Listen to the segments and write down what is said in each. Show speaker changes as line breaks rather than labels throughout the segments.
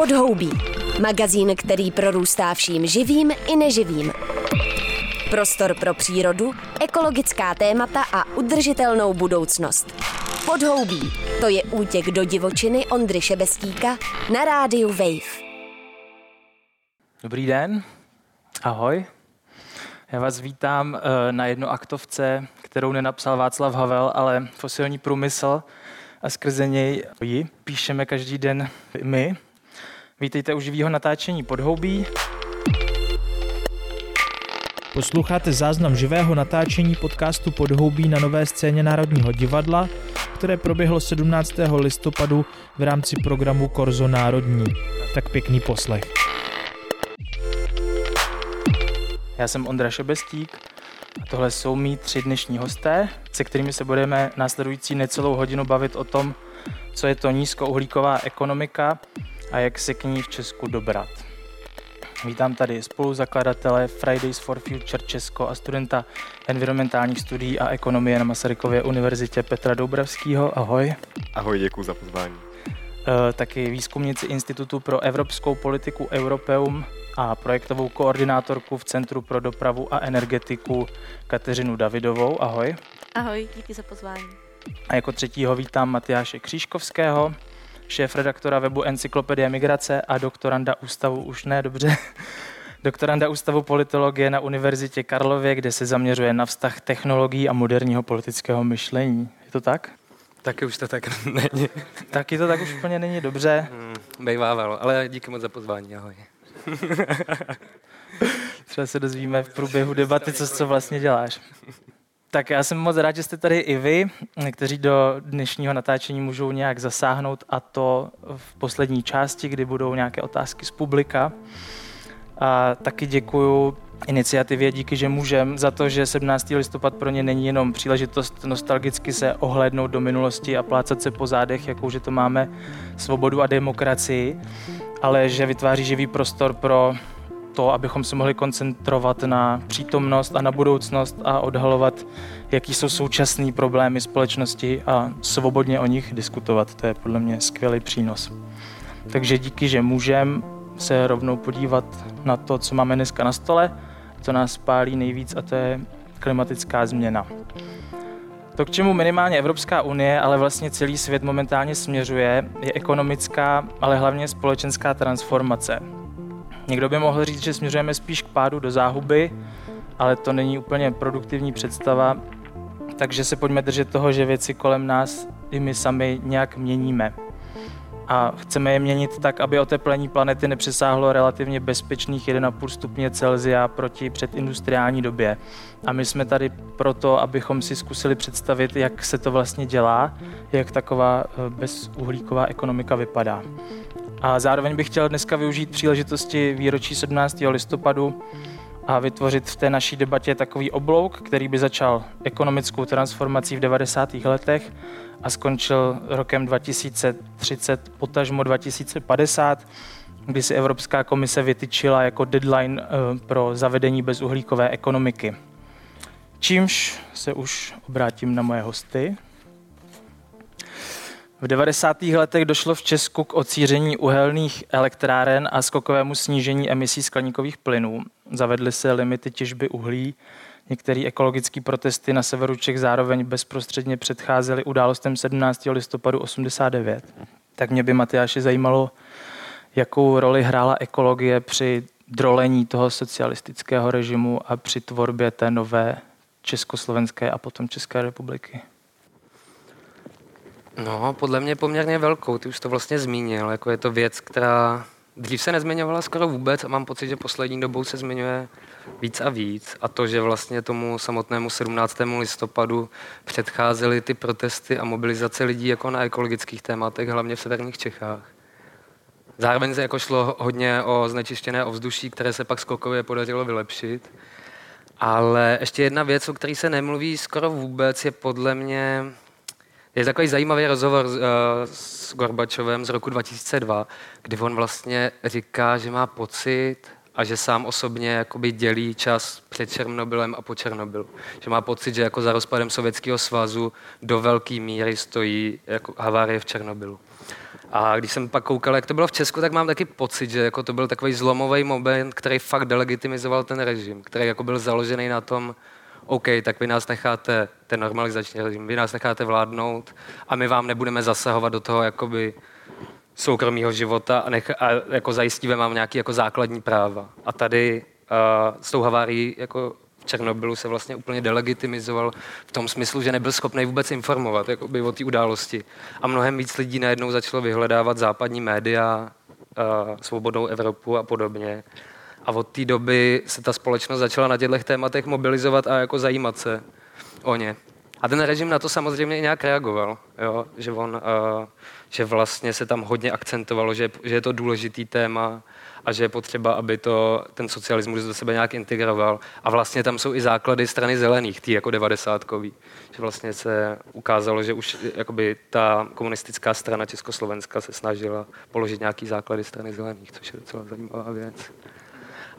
Podhoubí. Magazín, který prorůstá vším živým i neživým. Prostor pro přírodu, ekologická témata a udržitelnou budoucnost. Podhoubí. To je útěk do divočiny Ondry Šebestíka na rádiu Wave.
Dobrý den, ahoj. Já vás vítám eh, na jednoaktovce, kterou nenapsal Václav Havel, ale fosilní průmysl a skrze něj ji píšeme každý den my. Vítejte u živého natáčení Podhoubí.
Posloucháte záznam živého natáčení podcastu Podhoubí na nové scéně Národního divadla, které proběhlo 17. listopadu v rámci programu Korzo Národní. Tak pěkný poslech.
Já jsem Ondra Šebestík a tohle jsou mý tři dnešní hosté, se kterými se budeme následující necelou hodinu bavit o tom, co je to nízkouhlíková ekonomika a jak se k ní v Česku dobrat. Vítám tady spoluzakladatele Fridays for Future Česko a studenta environmentálních studií a ekonomie na Masarykově univerzitě Petra Doubravského. Ahoj.
Ahoj, děkuji za pozvání.
E, taky výzkumnici Institutu pro evropskou politiku Europeum a projektovou koordinátorku v Centru pro dopravu a energetiku Kateřinu Davidovou. Ahoj.
Ahoj, díky za pozvání.
A jako třetího vítám Matyáše Křížkovského, šéf redaktora webu Encyklopedie migrace a doktoranda ústavu, už ne, dobře, doktoranda ústavu politologie na Univerzitě Karlově, kde se zaměřuje na vztah technologií a moderního politického myšlení. Je to tak?
Taky už to tak není.
Taky to tak už úplně není dobře. Hmm,
bejvávalo, ale díky moc za pozvání, ahoj.
Třeba se dozvíme v průběhu debaty, co, co vlastně děláš. Tak já jsem moc rád, že jste tady i vy, kteří do dnešního natáčení můžou nějak zasáhnout a to v poslední části, kdy budou nějaké otázky z publika. A taky děkuju iniciativě Díky, že můžem za to, že 17. listopad pro ně není jenom příležitost nostalgicky se ohlédnout do minulosti a plácat se po zádech, jakou že to máme svobodu a demokracii, ale že vytváří živý prostor pro to, abychom se mohli koncentrovat na přítomnost a na budoucnost a odhalovat, jaký jsou současné problémy společnosti a svobodně o nich diskutovat. To je podle mě skvělý přínos. Takže díky, že můžem se rovnou podívat na to, co máme dneska na stole, co nás pálí nejvíc a to je klimatická změna. To, k čemu minimálně Evropská unie, ale vlastně celý svět momentálně směřuje, je ekonomická, ale hlavně společenská transformace. Někdo by mohl říct, že směřujeme spíš k pádu do záhuby, ale to není úplně produktivní představa, takže se pojďme držet toho, že věci kolem nás i my sami nějak měníme. A chceme je měnit tak, aby oteplení planety nepřesáhlo relativně bezpečných 1,5 stupně Celsia proti předindustriální době. A my jsme tady proto, abychom si zkusili představit, jak se to vlastně dělá, jak taková eh, bezuhlíková ekonomika vypadá. A zároveň bych chtěl dneska využít příležitosti výročí 17. listopadu a vytvořit v té naší debatě takový oblouk, který by začal ekonomickou transformací v 90. letech a skončil rokem 2030, potažmo 2050, kdy si Evropská komise vytyčila jako deadline eh, pro zavedení bezuhlíkové ekonomiky. Čímž se už obrátím na moje hosty. V 90. letech došlo v Česku k ocíření uhelných elektráren a skokovému snížení emisí skleníkových plynů. Zavedly se limity těžby uhlí, některé ekologické protesty na severu Čech zároveň bezprostředně předcházely událostem 17. listopadu 89. Tak mě by Matyáši zajímalo, jakou roli hrála ekologie při drolení toho socialistického režimu a při tvorbě té nové československé a potom České republiky.
No, podle mě poměrně velkou, ty už to vlastně zmínil, jako je to věc, která dřív se nezmiňovala skoro vůbec a mám pocit, že poslední dobou se zmiňuje víc a víc a to, že vlastně tomu samotnému 17. listopadu předcházely ty protesty a mobilizace lidí jako na ekologických tématech, hlavně v severních Čechách. Zároveň se jako šlo hodně o znečištěné ovzduší, které se pak skokově podařilo vylepšit. Ale ještě jedna věc, o které se nemluví skoro vůbec, je podle mě je takový zajímavý rozhovor uh, s Gorbačovem z roku 2002, kdy on vlastně říká, že má pocit a že sám osobně jakoby dělí čas před Černobylem a po Černobylu. Že má pocit, že jako za rozpadem Sovětského svazu do velké míry stojí jako havárie v Černobylu. A když jsem pak koukal, jak to bylo v Česku, tak mám taky pocit, že jako to byl takový zlomový moment, který fakt delegitimizoval ten režim, který jako byl založený na tom, OK, tak vy nás necháte, ten normalizační režim, vy nás necháte vládnout a my vám nebudeme zasahovat do toho jakoby soukromého života a, nech, a jako zajistíme vám nějaké jako základní práva. A tady uh, s tou havárií jako v Černobylu se vlastně úplně delegitimizoval v tom smyslu, že nebyl schopný vůbec informovat jakoby, o té události. A mnohem víc lidí najednou začalo vyhledávat západní média, uh, svobodnou Evropu a podobně. A od té doby se ta společnost začala na těchto tématech mobilizovat a jako zajímat se o ně. A ten režim na to samozřejmě nějak reagoval, jo? Že, on, uh, že vlastně se tam hodně akcentovalo, že, že je to důležitý téma a že je potřeba, aby to ten socialismus do sebe nějak integroval. A vlastně tam jsou i základy strany zelených, ty jako devadesátkový. Že vlastně se ukázalo, že už jakoby ta komunistická strana Československa se snažila položit nějaký základy strany zelených, což je docela zajímavá věc.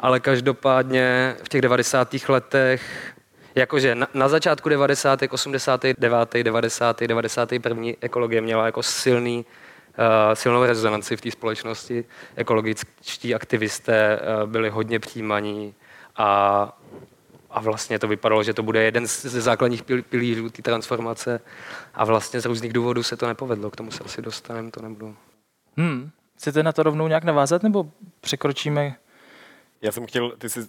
Ale každopádně v těch 90. letech jakože na, na začátku 90. 89. 90. 91. ekologie měla jako silný uh, silnou rezonanci v té společnosti. Ekologičtí aktivisté uh, byli hodně přijímaní a, a vlastně to vypadalo, že to bude jeden ze základních pilířů té transformace a vlastně z různých důvodů se to nepovedlo. K tomu se asi dostaneme, to nebudu.
Hmm. Chcete na to rovnou nějak navázat, nebo překročíme?
Já jsem chtěl, ty jsi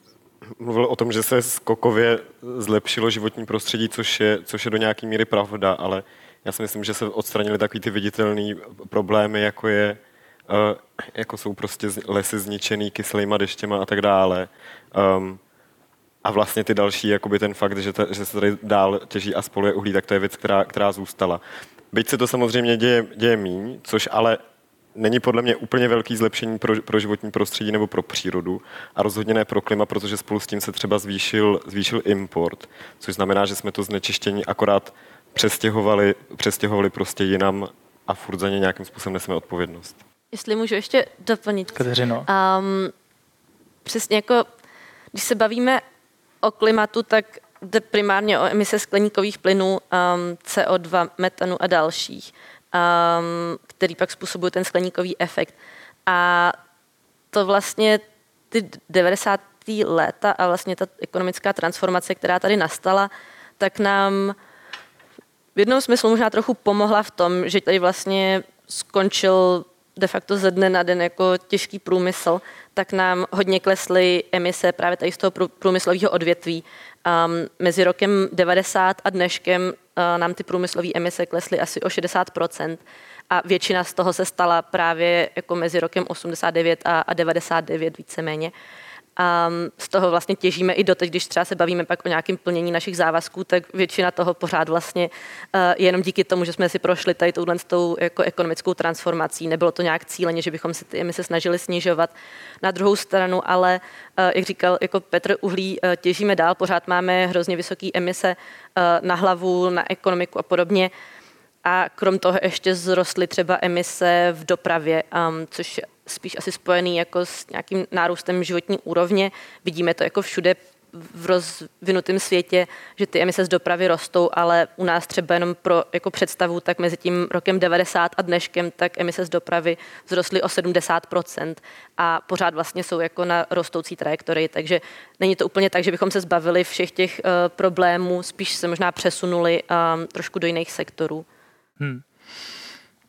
mluvil o tom, že se skokově zlepšilo životní prostředí, což je, což je do nějaké míry pravda, ale já si myslím, že se odstranily takový ty viditelné problémy, jako je uh, jako jsou prostě lesy zničený kyslýma deštěma a tak dále. Um, a vlastně ty další, jakoby ten fakt, že, ta, že se tady dál těží a spoluje uhlí, tak to je věc, která, která zůstala. Byť se to samozřejmě děje, děje míň, což ale není podle mě úplně velký zlepšení pro, pro životní prostředí nebo pro přírodu a rozhodně ne pro klima, protože spolu s tím se třeba zvýšil, zvýšil import, což znamená, že jsme to znečištění akorát přestěhovali, přestěhovali prostě jinam a furt za ně nějakým způsobem neseme odpovědnost.
Jestli můžu ještě doplnit.
Kateřino.
Um, přesně jako, když se bavíme o klimatu, tak jde primárně o emise skleníkových plynů, um, CO2, metanu a dalších, um, který pak způsobují ten skleníkový efekt. A to vlastně ty 90. léta a vlastně ta ekonomická transformace, která tady nastala, tak nám v jednom smyslu možná trochu pomohla v tom, že tady vlastně skončil de facto ze dne na den jako těžký průmysl, tak nám hodně klesly emise právě tady z toho průmyslového odvětví. Um, mezi rokem 90 a dneškem nám ty průmyslové emise klesly asi o 60% a většina z toho se stala právě jako mezi rokem 89 a, a 99 víceméně. A z toho vlastně těžíme i doteď, když třeba se bavíme pak o nějakém plnění našich závazků, tak většina toho pořád vlastně je jenom díky tomu, že jsme si prošli tady touhle tou jako ekonomickou transformací. Nebylo to nějak cíleně, že bychom si ty emise snažili snižovat. Na druhou stranu, ale jak říkal jako Petr Uhlí, těžíme dál, pořád máme hrozně vysoké emise na hlavu, na ekonomiku a podobně. A krom toho ještě zrostly třeba emise v dopravě, um, což je spíš asi spojený jako s nějakým nárůstem životní úrovně. Vidíme to jako všude v rozvinutém světě, že ty emise z dopravy rostou, ale u nás třeba jenom pro jako představu, tak mezi tím rokem 90 a dneškem, tak emise z dopravy vzrostly o 70% a pořád vlastně jsou jako na rostoucí trajektorii, takže není to úplně tak, že bychom se zbavili všech těch uh, problémů, spíš se možná přesunuli um, trošku do jiných sektorů. Hmm.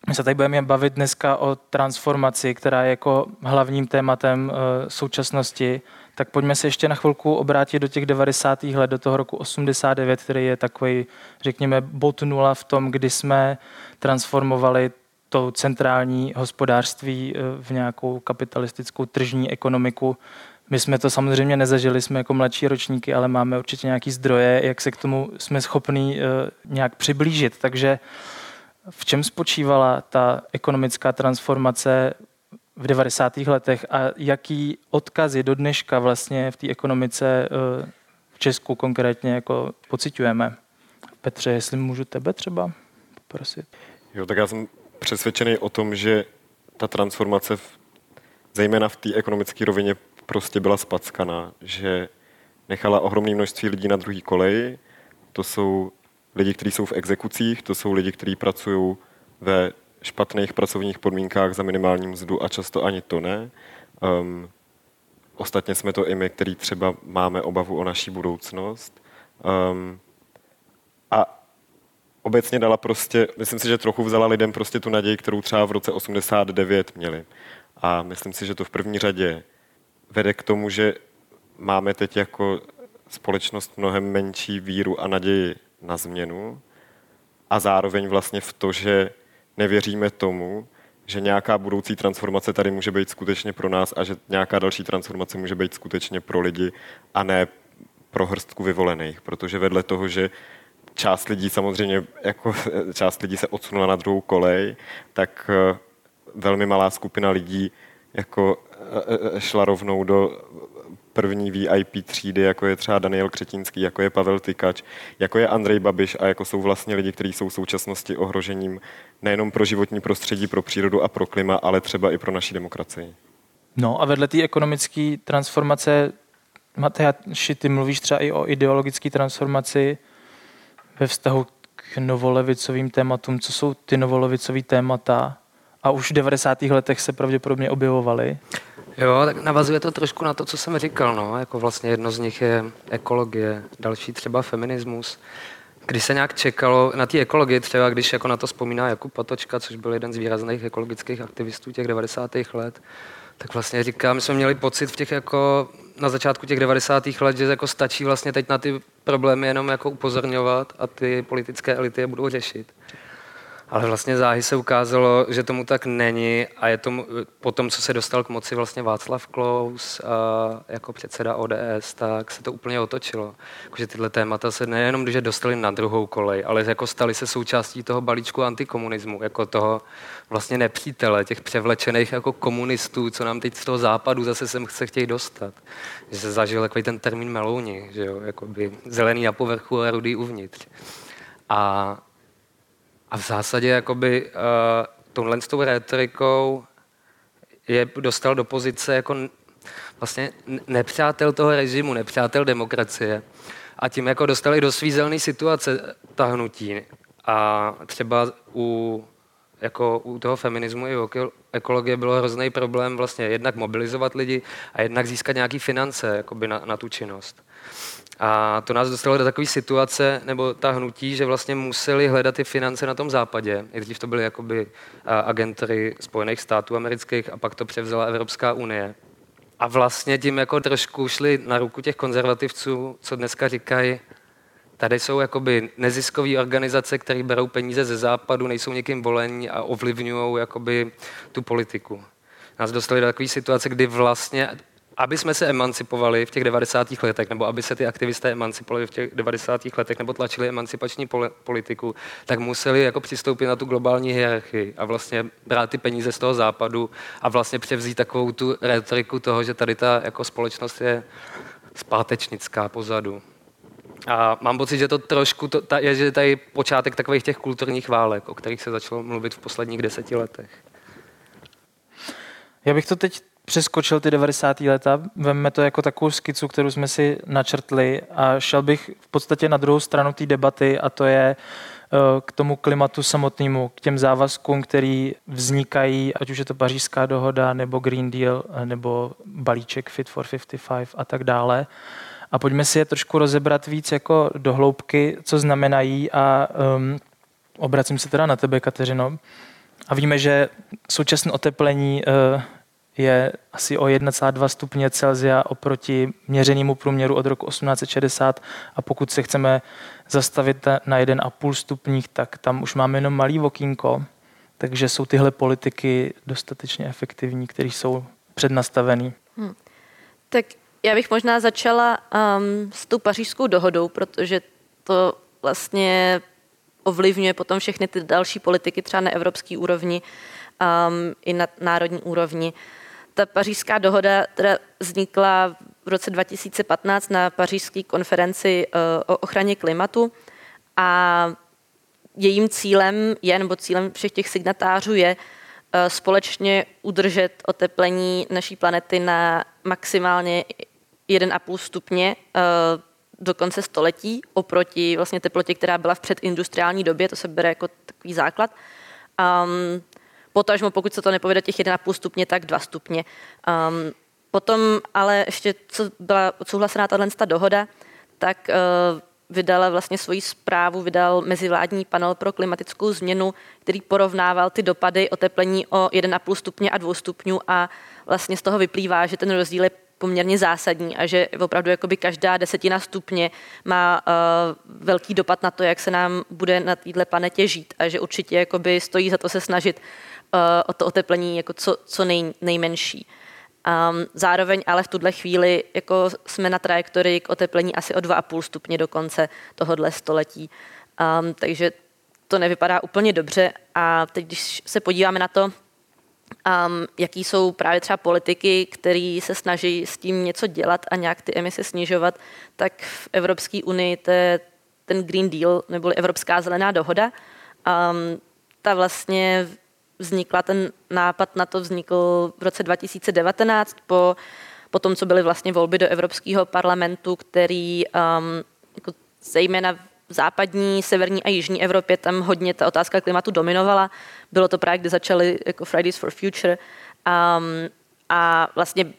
My se tady budeme bavit dneska o transformaci, která je jako hlavním tématem uh, současnosti. Tak pojďme se ještě na chvilku obrátit do těch 90. let, do toho roku 89, který je takový, řekněme, bod nula v tom, kdy jsme transformovali to centrální hospodářství eh, v nějakou kapitalistickou tržní ekonomiku. My jsme to samozřejmě nezažili, jsme jako mladší ročníky, ale máme určitě nějaký zdroje, jak se k tomu jsme schopní uh, nějak přiblížit. Takže v čem spočívala ta ekonomická transformace v 90. letech a jaký odkazy do dneška vlastně v té ekonomice eh, v Česku konkrétně jako pocitujeme? Petře, jestli můžu tebe třeba poprosit.
Jo, tak já jsem přesvědčený o tom, že ta transformace, v, zejména v té ekonomické rovině, prostě byla spackaná, že nechala ohromné množství lidí na druhý koleji. To jsou lidi, kteří jsou v exekucích, to jsou lidi, kteří pracují ve špatných pracovních podmínkách za minimální mzdu a často ani to ne. Um, ostatně jsme to i my, který třeba máme obavu o naší budoucnost. Um, a obecně dala prostě, myslím si, že trochu vzala lidem prostě tu naději, kterou třeba v roce 89 měli. A myslím si, že to v první řadě vede k tomu, že máme teď jako společnost mnohem menší víru a naději na změnu a zároveň vlastně v to, že nevěříme tomu, že nějaká budoucí transformace tady může být skutečně pro nás a že nějaká další transformace může být skutečně pro lidi a ne pro hrstku vyvolených, protože vedle toho, že část lidí samozřejmě, jako část lidí se odsunula na druhou kolej, tak eh, velmi malá skupina lidí jako eh, eh, šla rovnou do první VIP třídy, jako je třeba Daniel Křetínský, jako je Pavel Tykač, jako je Andrej Babiš a jako jsou vlastně lidi, kteří jsou v současnosti ohrožením nejenom pro životní prostředí, pro přírodu a pro klima, ale třeba i pro naší demokracii.
No a vedle té ekonomické transformace, Matejáši, ty mluvíš třeba i o ideologické transformaci ve vztahu k novolevicovým tématům. Co jsou ty novolevicové témata? A už v 90. letech se pravděpodobně objevovaly.
Jo, tak navazuje to trošku na to, co jsem říkal. No. Jako vlastně jedno z nich je ekologie, další třeba feminismus. Když se nějak čekalo na té ekologii, třeba když jako na to vzpomíná Jakub Patočka, což byl jeden z výrazných ekologických aktivistů těch 90. let, tak vlastně říkám, my jsme měli pocit v těch jako na začátku těch 90. let, že jako stačí vlastně teď na ty problémy jenom jako upozorňovat a ty politické elity je budou řešit. Ale vlastně záhy se ukázalo, že tomu tak není a je tomu, po tom, co se dostal k moci vlastně Václav Klaus a jako předseda ODS, tak se to úplně otočilo. Že tyhle témata se nejenom, že dostali na druhou kolej, ale jako stali se součástí toho balíčku antikomunismu, jako toho vlastně nepřítele, těch převlečených jako komunistů, co nám teď z toho západu zase sem chce chtějí dostat. Že se zažil takový ten termín melouni, že jo, by zelený na povrchu a rudý uvnitř. A a v zásadě jakoby uh, touhle s tou retorikou je dostal do pozice jako vlastně nepřátel toho režimu, nepřátel demokracie. A tím jako dostali do svízelné situace ta hnutí. A třeba u, jako u toho feminismu i u ekologie bylo hrozný problém vlastně jednak mobilizovat lidi a jednak získat nějaké finance na, na tu činnost. A to nás dostalo do takové situace, nebo ta hnutí, že vlastně museli hledat ty finance na tom západě. Nejdřív to byly jakoby agentury Spojených států amerických a pak to převzala Evropská unie. A vlastně tím jako trošku šli na ruku těch konzervativců, co dneska říkají, tady jsou jakoby neziskové organizace, které berou peníze ze západu, nejsou někým volení a ovlivňují jakoby tu politiku. Nás dostali do takové situace, kdy vlastně aby jsme se emancipovali v těch 90. letech, nebo aby se ty aktivisté emancipovali v těch 90. letech, nebo tlačili emancipační politiku, tak museli jako přistoupit na tu globální hierarchii a vlastně brát ty peníze z toho západu a vlastně převzít takovou tu retoriku toho, že tady ta jako společnost je zpátečnická pozadu. A mám pocit, že to trošku to, ta, je že tady počátek takových těch kulturních válek, o kterých se začalo mluvit v posledních deseti letech.
Já bych to teď přeskočil ty 90. leta, veme to jako takovou skicu, kterou jsme si načrtli a šel bych v podstatě na druhou stranu té debaty a to je eh, k tomu klimatu samotnému, k těm závazkům, který vznikají, ať už je to pařížská dohoda, nebo Green Deal, nebo balíček Fit for 55 a tak dále. A pojďme si je trošku rozebrat víc jako do hloubky, co znamenají a um, obracím se teda na tebe, Kateřino. A víme, že současné oteplení uh, je asi o 1,2 stupně Celsia oproti měřenému průměru od roku 1860 a pokud se chceme zastavit na 1,5 stupních, tak tam už máme jenom malý okýnko, takže jsou tyhle politiky dostatečně efektivní, které jsou přednastavený. Hmm.
Tak já bych možná začala um, s tou pařížskou dohodou, protože to vlastně ovlivňuje potom všechny ty další politiky, třeba na evropské úrovni um, i na národní úrovni. Ta pařížská dohoda teda vznikla v roce 2015 na pařížské konferenci eh, o ochraně klimatu a jejím cílem je, nebo cílem všech těch signatářů je eh, společně udržet oteplení naší planety na maximálně 1,5 stupně eh, do konce století oproti vlastně teplotě, která byla v předindustriální době, to se bere jako takový základ. Um, potažmo, pokud se to nepovede těch 1,5 stupně, tak 2 stupně. Um, potom ale ještě, co byla odsouhlasená tahle dohoda, tak uh, vydala vlastně svoji zprávu, vydal mezivládní panel pro klimatickou změnu, který porovnával ty dopady oteplení o 1,5 stupně a 2 stupňů a vlastně z toho vyplývá, že ten rozdíl je poměrně zásadní a že opravdu jakoby každá desetina stupně má uh, velký dopad na to, jak se nám bude na této planetě žít a že určitě jakoby stojí za to se snažit uh, o to oteplení jako co, co nej, nejmenší. Um, zároveň ale v tuhle chvíli jako jsme na trajektorii k oteplení asi o 2,5 stupně do konce tohohle století. Um, takže to nevypadá úplně dobře. A teď, když se podíváme na to, um, jaký jsou právě třeba politiky, které se snaží s tím něco dělat a nějak ty emise snižovat, tak v Evropské unii to je ten Green Deal, neboli Evropská zelená dohoda. Um, ta vlastně vznikla, ten nápad na to vznikl v roce 2019 po, po tom, co byly vlastně volby do Evropského parlamentu, který um, jako zejména v západní, severní a jižní Evropě tam hodně ta otázka klimatu dominovala. Bylo to právě, kdy začaly jako Fridays for Future. Um, a vlastně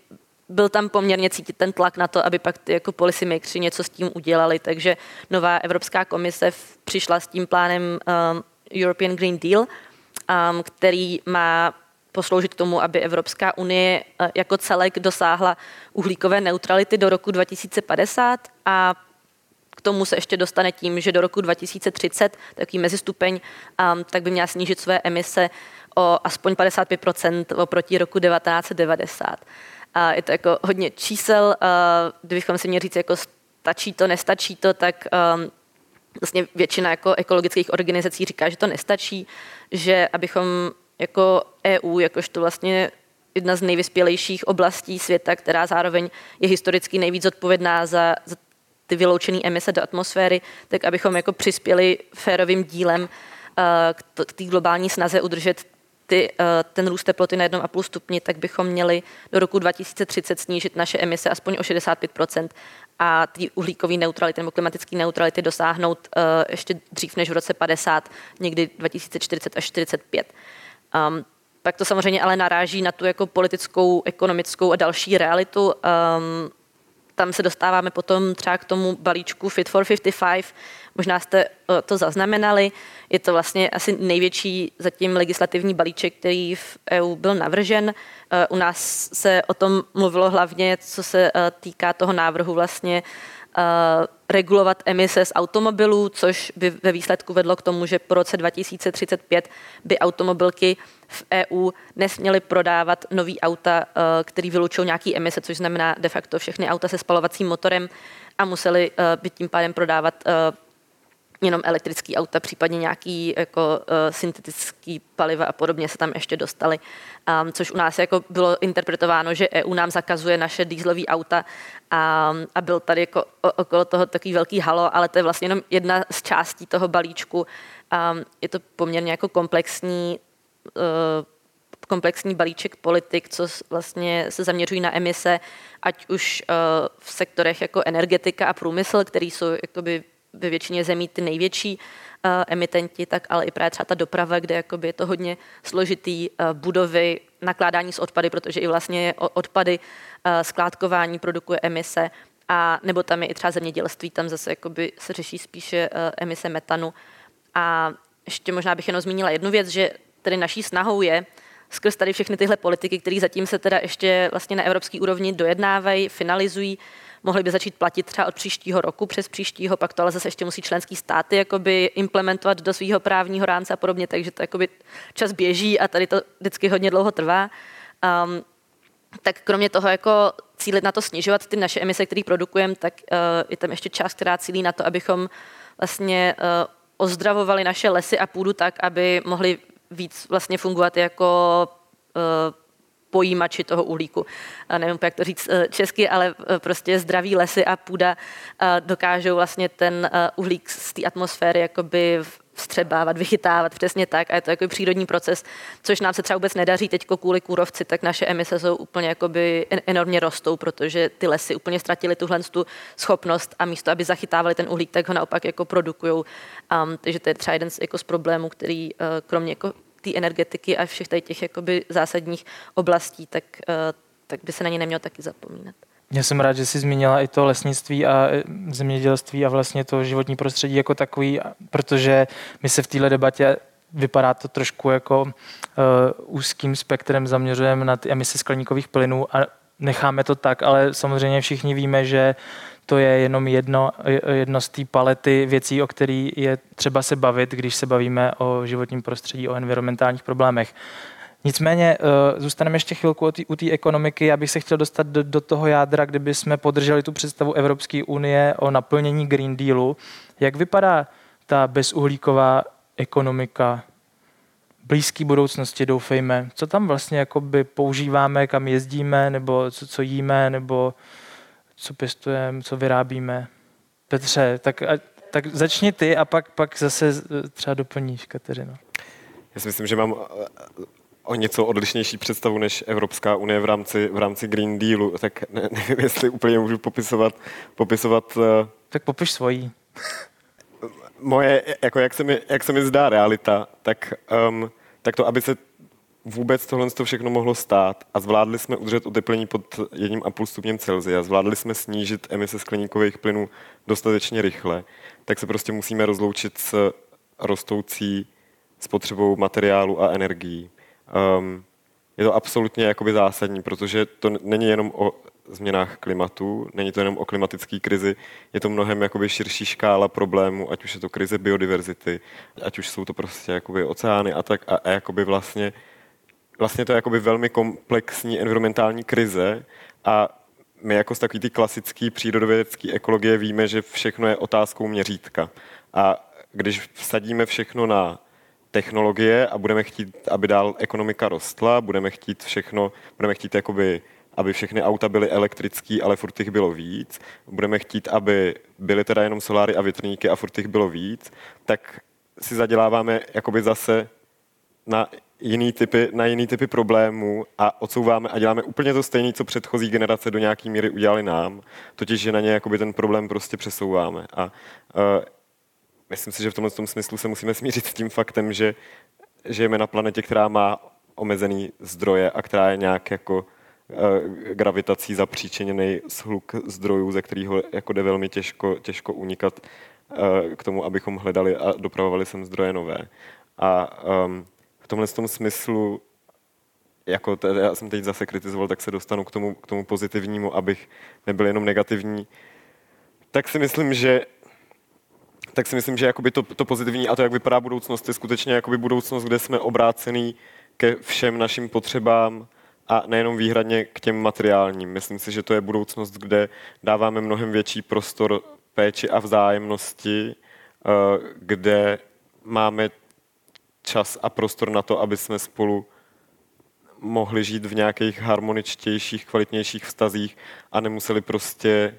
byl tam poměrně cítit ten tlak na to, aby pak ty jako policy makers něco s tím udělali, takže nová Evropská komise přišla s tím plánem um, European Green Deal, um, který má posloužit k tomu, aby Evropská unie uh, jako celek dosáhla uhlíkové neutrality do roku 2050 a k tomu se ještě dostane tím, že do roku 2030, takový mezistupeň, um, tak by měla snížit své emise o aspoň 55% oproti roku 1990. A je to jako hodně čísel, uh, kdybychom si měli říct, jako stačí to, nestačí to, tak um, vlastně většina jako ekologických organizací říká, že to nestačí, že abychom jako EU, jakožto vlastně jedna z nejvyspělejších oblastí světa, která zároveň je historicky nejvíc odpovědná za, za ty vyloučené emise do atmosféry, tak abychom jako přispěli férovým dílem uh, k té globální snaze udržet ty, uh, ten růst teploty na 1,5 stupni, tak bychom měli do roku 2030 snížit naše emise aspoň o 65 a ty uhlíkové neutrality nebo klimatické neutrality dosáhnout uh, ještě dřív než v roce 50, někdy 2040 až 45. Um, pak to samozřejmě ale naráží na tu jako politickou, ekonomickou a další realitu. Um, tam se dostáváme potom třeba k tomu balíčku Fit for 55. Možná jste uh, to zaznamenali. Je to vlastně asi největší zatím legislativní balíček, který v EU byl navržen. Uh, u nás se o tom mluvilo hlavně, co se uh, týká toho návrhu vlastně regulovat emise z automobilů, což by ve výsledku vedlo k tomu, že po roce 2035 by automobilky v EU nesměly prodávat nový auta, který vylučují nějaký emise, což znamená de facto všechny auta se spalovacím motorem a museli by tím pádem prodávat jenom elektrický auta, případně nějaký jako uh, syntetický paliva a podobně se tam ještě dostali. Um, což u nás jako bylo interpretováno, že EU nám zakazuje naše dýzlové auta a, a byl tady jako okolo toho takový velký halo, ale to je vlastně jenom jedna z částí toho balíčku. Um, je to poměrně jako komplexní uh, komplexní balíček politik, co vlastně se zaměřují na emise, ať už uh, v sektorech jako energetika a průmysl, který jsou jakoby ve většině zemí ty největší uh, emitenti, tak ale i právě třeba ta doprava, kde jakoby je to hodně složitý, uh, budovy, nakládání s odpady, protože i vlastně odpady, uh, skládkování produkuje emise, a nebo tam je i třeba zemědělství, tam zase jakoby se řeší spíše uh, emise metanu. A ještě možná bych jenom zmínila jednu věc, že tedy naší snahou je, skrz tady všechny tyhle politiky, které zatím se teda ještě vlastně na evropské úrovni dojednávají, finalizují, mohly by začít platit třeba od příštího roku přes příštího, pak to ale zase ještě musí členský státy jakoby implementovat do svého právního rámce a podobně, takže to jakoby čas běží a tady to vždycky hodně dlouho trvá. Um, tak kromě toho jako cílit na to snižovat ty naše emise, které produkujeme, tak uh, je tam ještě část, která cílí na to, abychom vlastně uh, ozdravovali naše lesy a půdu tak, aby mohly víc vlastně fungovat jako uh, pojímači toho uhlíku. Nevím, jak to říct eh, česky, ale eh, prostě zdraví lesy a půda eh, dokážou vlastně ten uhlík z té atmosféry jakoby vstřebávat, vychytávat přesně tak a je to jako přírodní proces, což nám se třeba vůbec nedaří teď kvůli kůrovci, tak naše emise jsou úplně jakoby enormně rostou, protože ty lesy úplně ztratily tuhle tu schopnost a místo, aby zachytávali ten uhlík, tak ho naopak jako produkují. Um, takže to je třeba jeden z, jako z problémů, který kromě jako té energetiky a všech tady těch jakoby zásadních oblastí, tak, uh, tak by se na ně nemělo taky zapomínat.
Já jsem rád, že jsi zmínila i to lesnictví a e, zemědělství a vlastně to životní prostředí jako takový, protože my se v téhle debatě vypadá to trošku jako uh, úzkým spektrem zaměřujeme na ty emise skleníkových plynů a necháme to tak, ale samozřejmě všichni víme, že to je jenom jedno, jedno z té palety věcí, o který je třeba se bavit, když se bavíme o životním prostředí, o environmentálních problémech. Nicméně uh, zůstaneme ještě chvilku u té ekonomiky. Já bych se chtěl dostat do, do toho jádra, kdyby jsme podrželi tu představu Evropské unie o naplnění Green Dealu. Jak vypadá ta bezuhlíková ekonomika blízké budoucnosti, doufejme. Co tam vlastně jakoby používáme, kam jezdíme, nebo co, co jíme, nebo co pěstujeme, co vyrábíme. Petře, tak, a, tak začni ty a pak, pak zase třeba doplníš, Kateřino.
Já si myslím, že mám o něco odlišnější představu než Evropská unie v rámci, v rámci Green Dealu, tak ne, nevím, jestli úplně můžu popisovat. popisovat
uh, tak popiš svojí.
moje, jako jak se mi, jak se mi zdá realita, tak, um, tak to, aby se vůbec tohle to všechno mohlo stát a zvládli jsme udržet oteplení pod 1,5 stupněm Celsia, zvládli jsme snížit emise skleníkových plynů dostatečně rychle, tak se prostě musíme rozloučit s rostoucí spotřebou materiálu a energií. Um, je to absolutně jakoby zásadní, protože to není jenom o změnách klimatu, není to jenom o klimatické krizi, je to mnohem jakoby širší škála problémů, ať už je to krize biodiverzity, ať už jsou to prostě jakoby oceány a tak a, a jakoby vlastně, vlastně to je jakoby velmi komplexní environmentální krize a my jako z takový ty klasický přírodovědecký ekologie víme, že všechno je otázkou měřítka. A když vsadíme všechno na technologie a budeme chtít, aby dál ekonomika rostla, budeme chtít všechno, budeme chtít jakoby aby všechny auta byly elektrický, ale furt jich bylo víc. Budeme chtít, aby byly teda jenom soláry a větrníky a furt jich bylo víc, tak si zaděláváme jakoby zase na jiný typy, na jiný typy problémů a odsouváme a děláme úplně to stejné, co předchozí generace do nějaké míry udělali nám, totiž, že na ně jakoby ten problém prostě přesouváme. A uh, myslím si, že v tomhle tom smyslu se musíme smířit s tím faktem, že žijeme na planetě, která má omezený zdroje a která je nějak jako Eh, gravitací zapříčeněný shluk zdrojů, ze kterého jako jde velmi těžko, těžko unikat eh, k tomu, abychom hledali a dopravovali sem zdroje nové. A um, v tomhle tom smyslu, jako te, já jsem teď zase kritizoval, tak se dostanu k tomu, k tomu pozitivnímu, abych nebyl jenom negativní, tak si myslím, že tak si myslím, že jakoby to, to pozitivní a to, jak vypadá budoucnost, je skutečně jakoby budoucnost, kde jsme obrácený ke všem našim potřebám, a nejenom výhradně k těm materiálním. Myslím si, že to je budoucnost, kde dáváme mnohem větší prostor péči a vzájemnosti, eh, kde máme čas a prostor na to, aby jsme spolu mohli žít v nějakých harmoničtějších, kvalitnějších vztazích a nemuseli prostě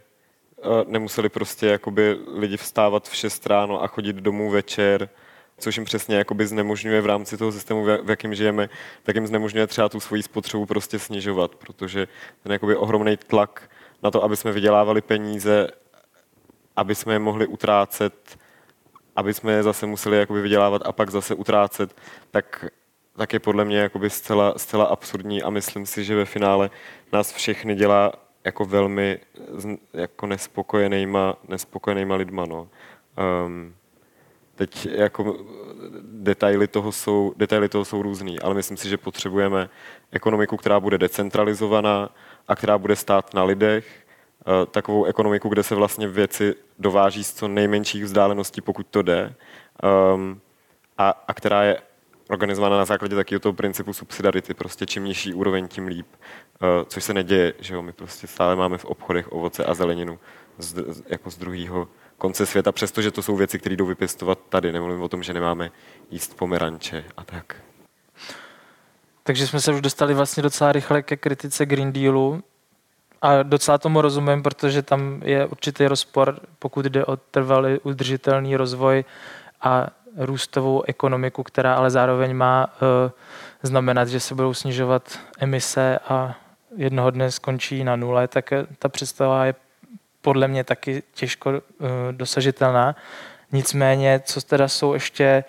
eh, nemuseli prostě jakoby lidi vstávat v 6 ráno a chodit domů večer, což jim přesně jakoby znemožňuje v rámci toho systému, v jakém žijeme, tak jim znemožňuje třeba tu svoji spotřebu prostě snižovat, protože ten jakoby ohromný tlak na to, aby jsme vydělávali peníze, aby jsme je mohli utrácet, aby jsme je zase museli jakoby vydělávat a pak zase utrácet, tak, tak je podle mě jakoby zcela, zcela absurdní a myslím si, že ve finále nás všechny dělá jako velmi jako nespokojenýma, nespokojenýma lidma. No. Um, Teď jako detaily toho, jsou, detaily toho jsou různý, ale myslím si, že potřebujeme ekonomiku, která bude decentralizovaná a která bude stát na lidech, takovou ekonomiku, kde se vlastně věci dováží z co nejmenších vzdáleností, pokud to jde, um, a, a která je organizovaná na základě takového toho principu subsidiarity, prostě čím nižší úroveň, tím líp, uh, což se neděje, že jo, my prostě stále máme v obchodech ovoce a zeleninu z, jako z druhého konce světa, přestože to jsou věci, které jdou vypěstovat tady. Nemluvím o tom, že nemáme jíst pomeranče a tak.
Takže jsme se už dostali vlastně docela rychle ke kritice Green Dealu a docela tomu rozumím, protože tam je určitý rozpor, pokud jde o trvalý udržitelný rozvoj a růstovou ekonomiku, která ale zároveň má uh, znamenat, že se budou snižovat emise a jednoho dne skončí na nule, tak ta představa je podle mě taky těžko uh, dosažitelná. Nicméně, co teda jsou ještě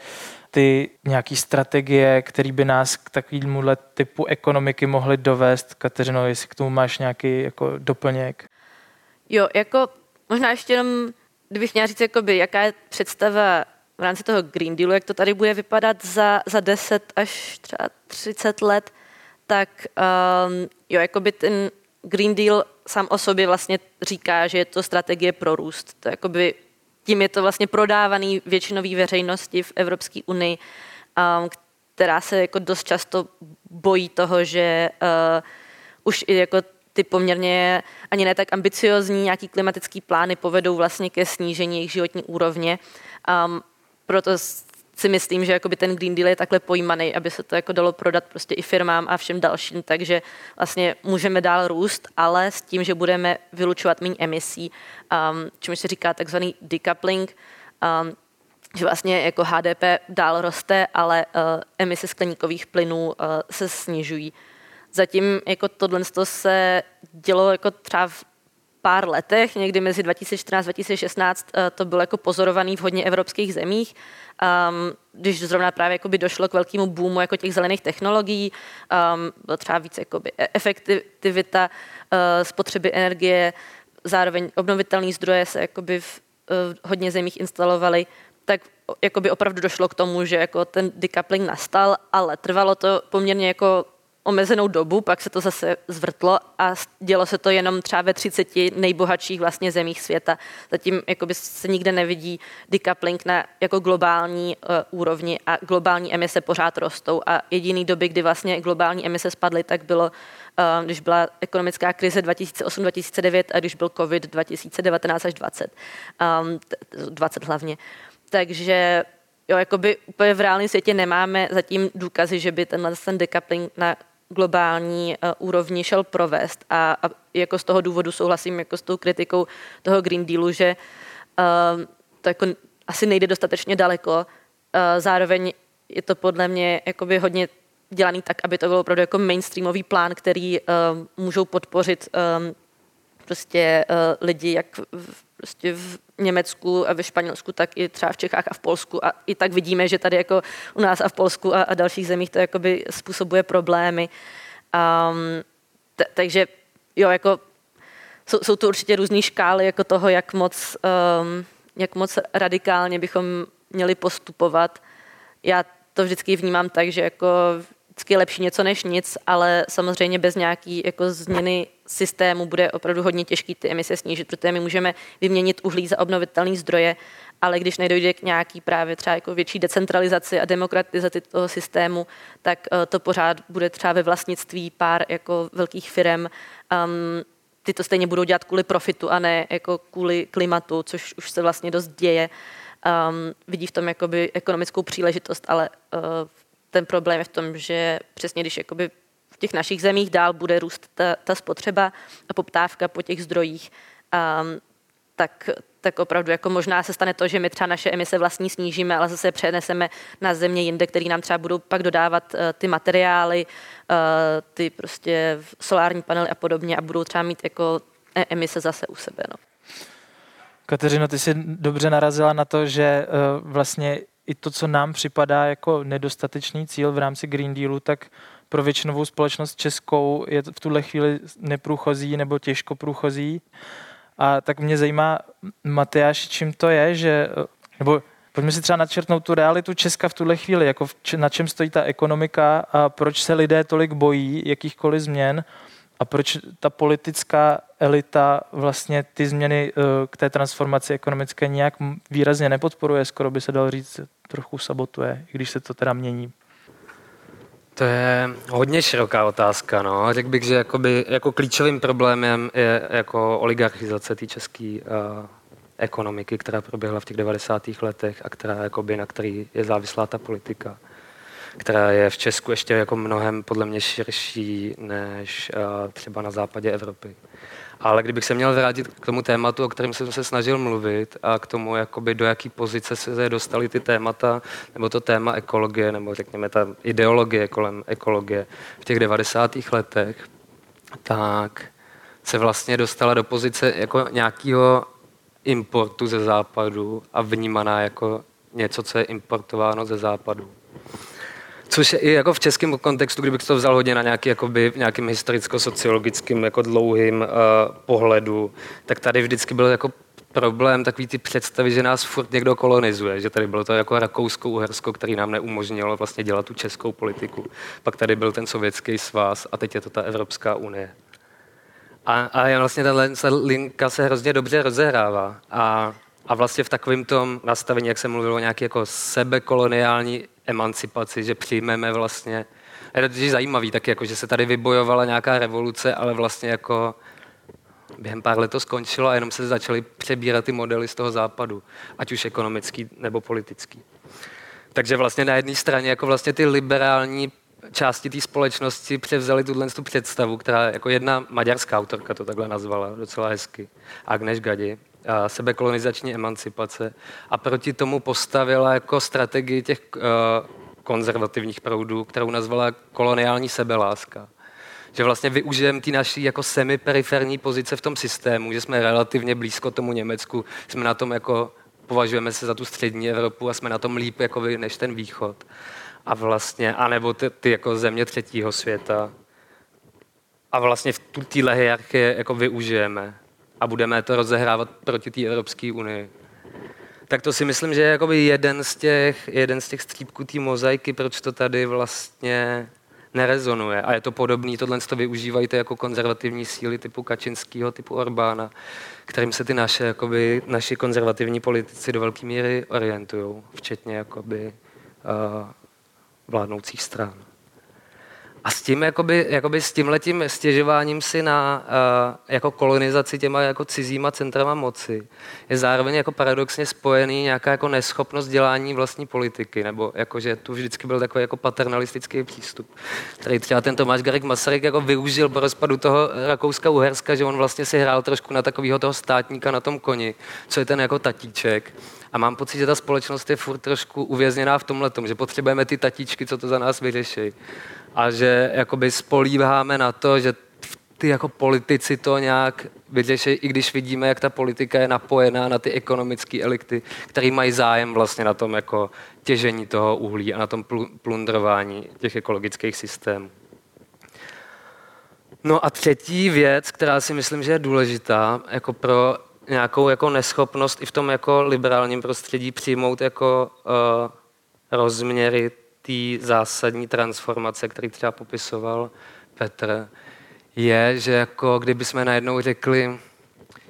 ty nějaký strategie, které by nás k takovémuhle typu ekonomiky mohly dovést. Kateřino, jestli k tomu máš nějaký jako doplněk?
Jo, jako možná ještě jenom, kdybych měla říct, jakoby, jaká je představa v rámci toho Green Dealu, jak to tady bude vypadat za, za 10 až třeba 30 let, tak um, jo, jakoby ten Green Deal sám o sobě vlastně říká, že je to strategie pro růst. To jakoby, tím je to vlastně prodávaný většinový veřejnosti v Evropské unii, um, která se jako dost často bojí toho, že uh, už i jako ty poměrně ani ne tak ambiciozní nějaký klimatický plány povedou vlastně ke snížení jejich životní úrovně. Um, proto si myslím, že jakoby ten Green Deal je takhle pojímaný, aby se to jako dalo prodat prostě i firmám a všem dalším, takže vlastně můžeme dál růst, ale s tím, že budeme vylučovat méně emisí, um, čemu se říká takzvaný decoupling, um, že vlastně jako HDP dál roste, ale uh, emise skleníkových plynů uh, se snižují. Zatím jako tohle se dělo jako třeba v pár letech, někdy mezi 2014-2016 eh, to bylo jako pozorovaný v hodně evropských zemích, um, když zrovna právě by došlo k velkému boomu jako těch zelených technologií, um, bylo třeba více jakoby e- efektivita uh, spotřeby energie, zároveň obnovitelné zdroje se jakoby v uh, hodně zemích instalovaly, tak jakoby opravdu došlo k tomu, že jako ten decoupling nastal, ale trvalo to poměrně jako omezenou dobu, pak se to zase zvrtlo a dělo se to jenom třeba ve 30 nejbohatších vlastně zemích světa. Zatím se nikde nevidí decoupling na jako globální uh, úrovni a globální emise pořád rostou a jediný doby, kdy vlastně globální emise spadly, tak bylo, uh, když byla ekonomická krize 2008-2009 a když byl COVID 2019 až 20. Um, 20 hlavně. Takže jo, jakoby úplně v reálném světě nemáme zatím důkazy, že by tenhle ten decoupling na globální uh, úrovni šel provést a, a jako z toho důvodu souhlasím jako s tou kritikou toho Green Dealu, že uh, to jako asi nejde dostatečně daleko. Uh, zároveň je to podle mě jakoby hodně dělaný tak, aby to byl opravdu jako mainstreamový plán, který uh, můžou podpořit um, prostě uh, lidi jak v, prostě v Německu a ve Španělsku, tak i třeba v Čechách a v Polsku. A i tak vidíme, že tady jako u nás a v Polsku a, a dalších zemích to jakoby způsobuje problémy. Um, t- takže jo, jako jsou, jsou tu určitě různé škály jako toho, jak moc, um, jak moc radikálně bychom měli postupovat. Já to vždycky vnímám tak, že jako vždycky lepší něco než nic, ale samozřejmě bez nějaký jako změny systému bude opravdu hodně těžký ty emise snížit, protože my můžeme vyměnit uhlí za obnovitelné zdroje, ale když nedojde k nějaký právě třeba jako větší decentralizaci a demokratizaci toho systému, tak uh, to pořád bude třeba ve vlastnictví pár jako velkých firm. Um, ty to stejně budou dělat kvůli profitu a ne jako kvůli klimatu, což už se vlastně dost děje. Um, vidí v tom jakoby ekonomickou příležitost, ale uh, ten problém je v tom, že přesně když jakoby v těch našich zemích dál bude růst ta, ta spotřeba a poptávka po těch zdrojích, um, tak, tak opravdu jako možná se stane to, že my třeba naše emise vlastní snížíme, ale zase přeneseme na země jinde, který nám třeba budou pak dodávat uh, ty materiály, uh, ty prostě solární panely a podobně a budou třeba mít jako e, emise zase u sebe. No.
Kateřino, ty jsi dobře narazila na to, že uh, vlastně i to, co nám připadá jako nedostatečný cíl v rámci Green Dealu, tak pro většinovou společnost českou je v tuhle chvíli neprůchozí nebo těžko průchozí. A tak mě zajímá, Matyáš, čím to je, že, nebo pojďme si třeba načrtnout tu realitu Česka v tuhle chvíli, jako v, na čem stojí ta ekonomika a proč se lidé tolik bojí jakýchkoliv změn a proč ta politická elita vlastně ty změny eh, k té transformaci ekonomické nějak výrazně nepodporuje, skoro by se dal říct, trochu sabotuje, i když se to teda mění.
To je hodně široká otázka. No. Řekl bych, že jakoby, jako klíčovým problémem je jako oligarchizace té české uh, ekonomiky, která proběhla v těch 90. letech a která, jakoby, na který je závislá ta politika, která je v Česku ještě jako mnohem podle mě širší než uh, třeba na západě Evropy. Ale kdybych se měl vrátit k tomu tématu, o kterém jsem se snažil mluvit a k tomu, jakoby do jaký pozice se dostaly ty témata, nebo to téma ekologie, nebo řekněme ta ideologie kolem ekologie v těch 90. letech, tak se vlastně dostala do pozice jako nějakého importu ze západu a vnímaná jako něco, co je importováno ze západu. Což je i jako v českém kontextu, kdybych to vzal hodně na nějaký, jakoby, nějakým historicko-sociologickým jako dlouhým uh, pohledu, tak tady vždycky byl jako problém takový ty představy, že nás furt někdo kolonizuje, že tady bylo to jako Rakousko-Uhersko, který nám neumožnilo vlastně dělat tu českou politiku. Pak tady byl ten sovětský svaz a teď je to ta Evropská unie. A, a vlastně ta linka se hrozně dobře rozehrává. A, a vlastně v takovém tom nastavení, jak se mluvilo o nějaké jako sebekoloniální emancipaci, že přijmeme vlastně, je to zajímavý taky, jako, že se tady vybojovala nějaká revoluce, ale vlastně jako během pár let to skončilo a jenom se začaly přebírat ty modely z toho západu, ať už ekonomický nebo politický. Takže vlastně na jedné straně jako vlastně ty liberální části té společnosti převzali tuhle tu představu, která jako jedna maďarská autorka to takhle nazvala docela hezky, Agnes Gadi, sebekolonizační emancipace a proti tomu postavila jako strategii těch uh, konzervativních proudů, kterou nazvala koloniální sebeláska že vlastně využijeme ty naší jako semiperiferní pozice v tom systému, že jsme relativně blízko tomu Německu, jsme na tom jako považujeme se za tu střední Evropu a jsme na tom líp jako vy, než ten východ. A vlastně, anebo ty, ty jako země třetího světa. A vlastně v téhle hierarchie jako využijeme a budeme to rozehrávat proti té Evropské unii. Tak to si myslím, že je jakoby jeden z těch, jeden z těch střípků té mozaiky, proč to tady vlastně nerezonuje. A je to podobné, tohle to využívají ty jako konzervativní síly typu Kačinského, typu Orbána, kterým se ty naše, jakoby, naši konzervativní politici do velké míry orientují, včetně jakoby, uh, vládnoucích stran. A s tím, jakoby, jakoby s tímhletím stěžováním si na uh, jako kolonizaci těma jako cizíma centrama moci je zároveň jako paradoxně spojený nějaká jako neschopnost dělání vlastní politiky, nebo jako, že tu vždycky byl takový jako paternalistický přístup, který třeba ten Tomáš Garek Masaryk jako využil po rozpadu toho Rakouska-Uherska, že on vlastně si hrál trošku na takového toho státníka na tom koni, co je ten jako tatíček. A mám pocit, že ta společnost je furt trošku uvězněná v tomhle, že potřebujeme ty tatíčky, co to za nás vyřeší a že jakoby spolíváme na to, že ty jako politici to nějak vyřeší, i když vidíme, jak ta politika je napojená na ty ekonomické elity, které mají zájem vlastně na tom jako těžení toho uhlí a na tom plundrování těch ekologických systémů. No a třetí věc, která si myslím, že je důležitá jako pro nějakou jako neschopnost i v tom jako liberálním prostředí přijmout jako uh, rozměry té zásadní transformace, který třeba popisoval Petr, je, že jako kdyby jsme najednou řekli,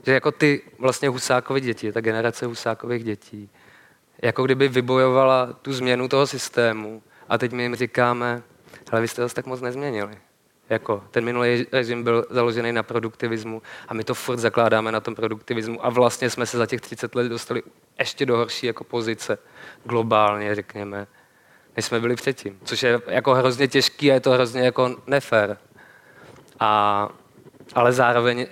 že jako ty vlastně Husákovy děti, ta generace Husákových dětí, jako kdyby vybojovala tu změnu toho systému a teď my jim říkáme, ale vy jste to tak moc nezměnili. Jako, ten minulý režim byl založený na produktivismu a my to furt zakládáme na tom produktivismu a vlastně jsme se za těch 30 let dostali ještě do horší jako pozice globálně, řekněme, než jsme byli předtím. Což je jako hrozně těžký a je to hrozně jako nefér. A, ale zároveň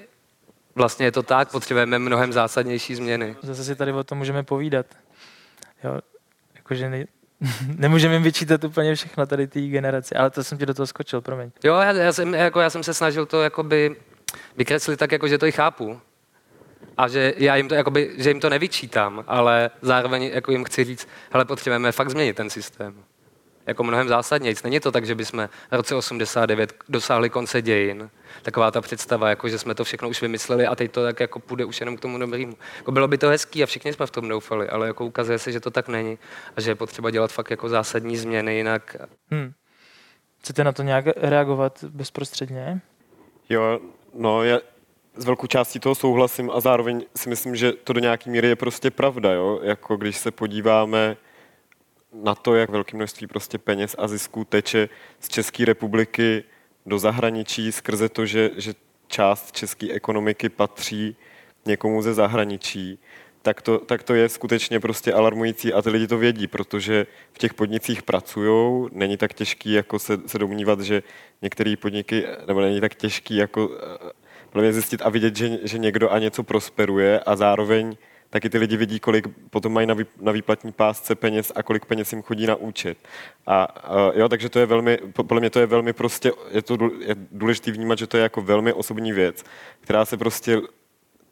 vlastně je to tak, potřebujeme mnohem zásadnější změny.
Zase si tady o tom můžeme povídat. Jo, jakože ne, nemůžeme jim vyčítat úplně všechno tady té generaci, ale to jsem ti do toho skočil, promiň.
Jo, já, já, jsem, jako, já jsem se snažil to jakoby vykreslit tak, jako, že to i chápu. A že já jim to, jakoby, že jim to nevyčítám, ale zároveň jako jim chci říct, hele, potřebujeme fakt změnit ten systém jako mnohem zásadnější. Není to tak, že bychom v roce 89 dosáhli konce dějin. Taková ta představa, jako že jsme to všechno už vymysleli a teď to tak jako půjde už jenom k tomu dobrému. Jako bylo by to hezký a všichni jsme v tom doufali, ale jako ukazuje se, že to tak není a že je potřeba dělat fakt jako zásadní změny jinak.
Hmm. Chcete na to nějak reagovat bezprostředně?
Jo, no já s velkou částí toho souhlasím a zároveň si myslím, že to do nějaké míry je prostě pravda, jo? Jako když se podíváme na to, jak velké množství prostě peněz a zisků teče z České republiky do zahraničí skrze to, že, že část české ekonomiky patří někomu ze zahraničí, tak to, tak to je skutečně prostě alarmující a ty lidi to vědí, protože v těch podnicích pracují, není tak těžký jako se, se domnívat, že některé podniky, nebo není tak těžký jako uh, zjistit a vidět, že, že někdo a něco prosperuje a zároveň taky ty lidi vidí, kolik potom mají na, vý, na výplatní pásce peněz a kolik peněz jim chodí na účet. A, a jo, takže to je velmi, podle mě to je velmi prostě, je to je důležité vnímat, že to je jako velmi osobní věc, která se prostě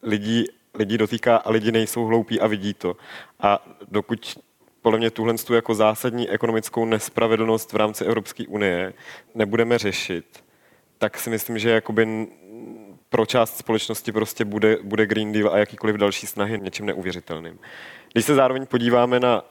lidí, lidí dotýká a lidi nejsou hloupí a vidí to. A dokud podle mě tuhle tu jako zásadní ekonomickou nespravedlnost v rámci Evropské unie nebudeme řešit, tak si myslím, že jakoby pro část společnosti prostě bude, bude Green Deal a jakýkoliv další snahy něčím neuvěřitelným. Když se zároveň podíváme na,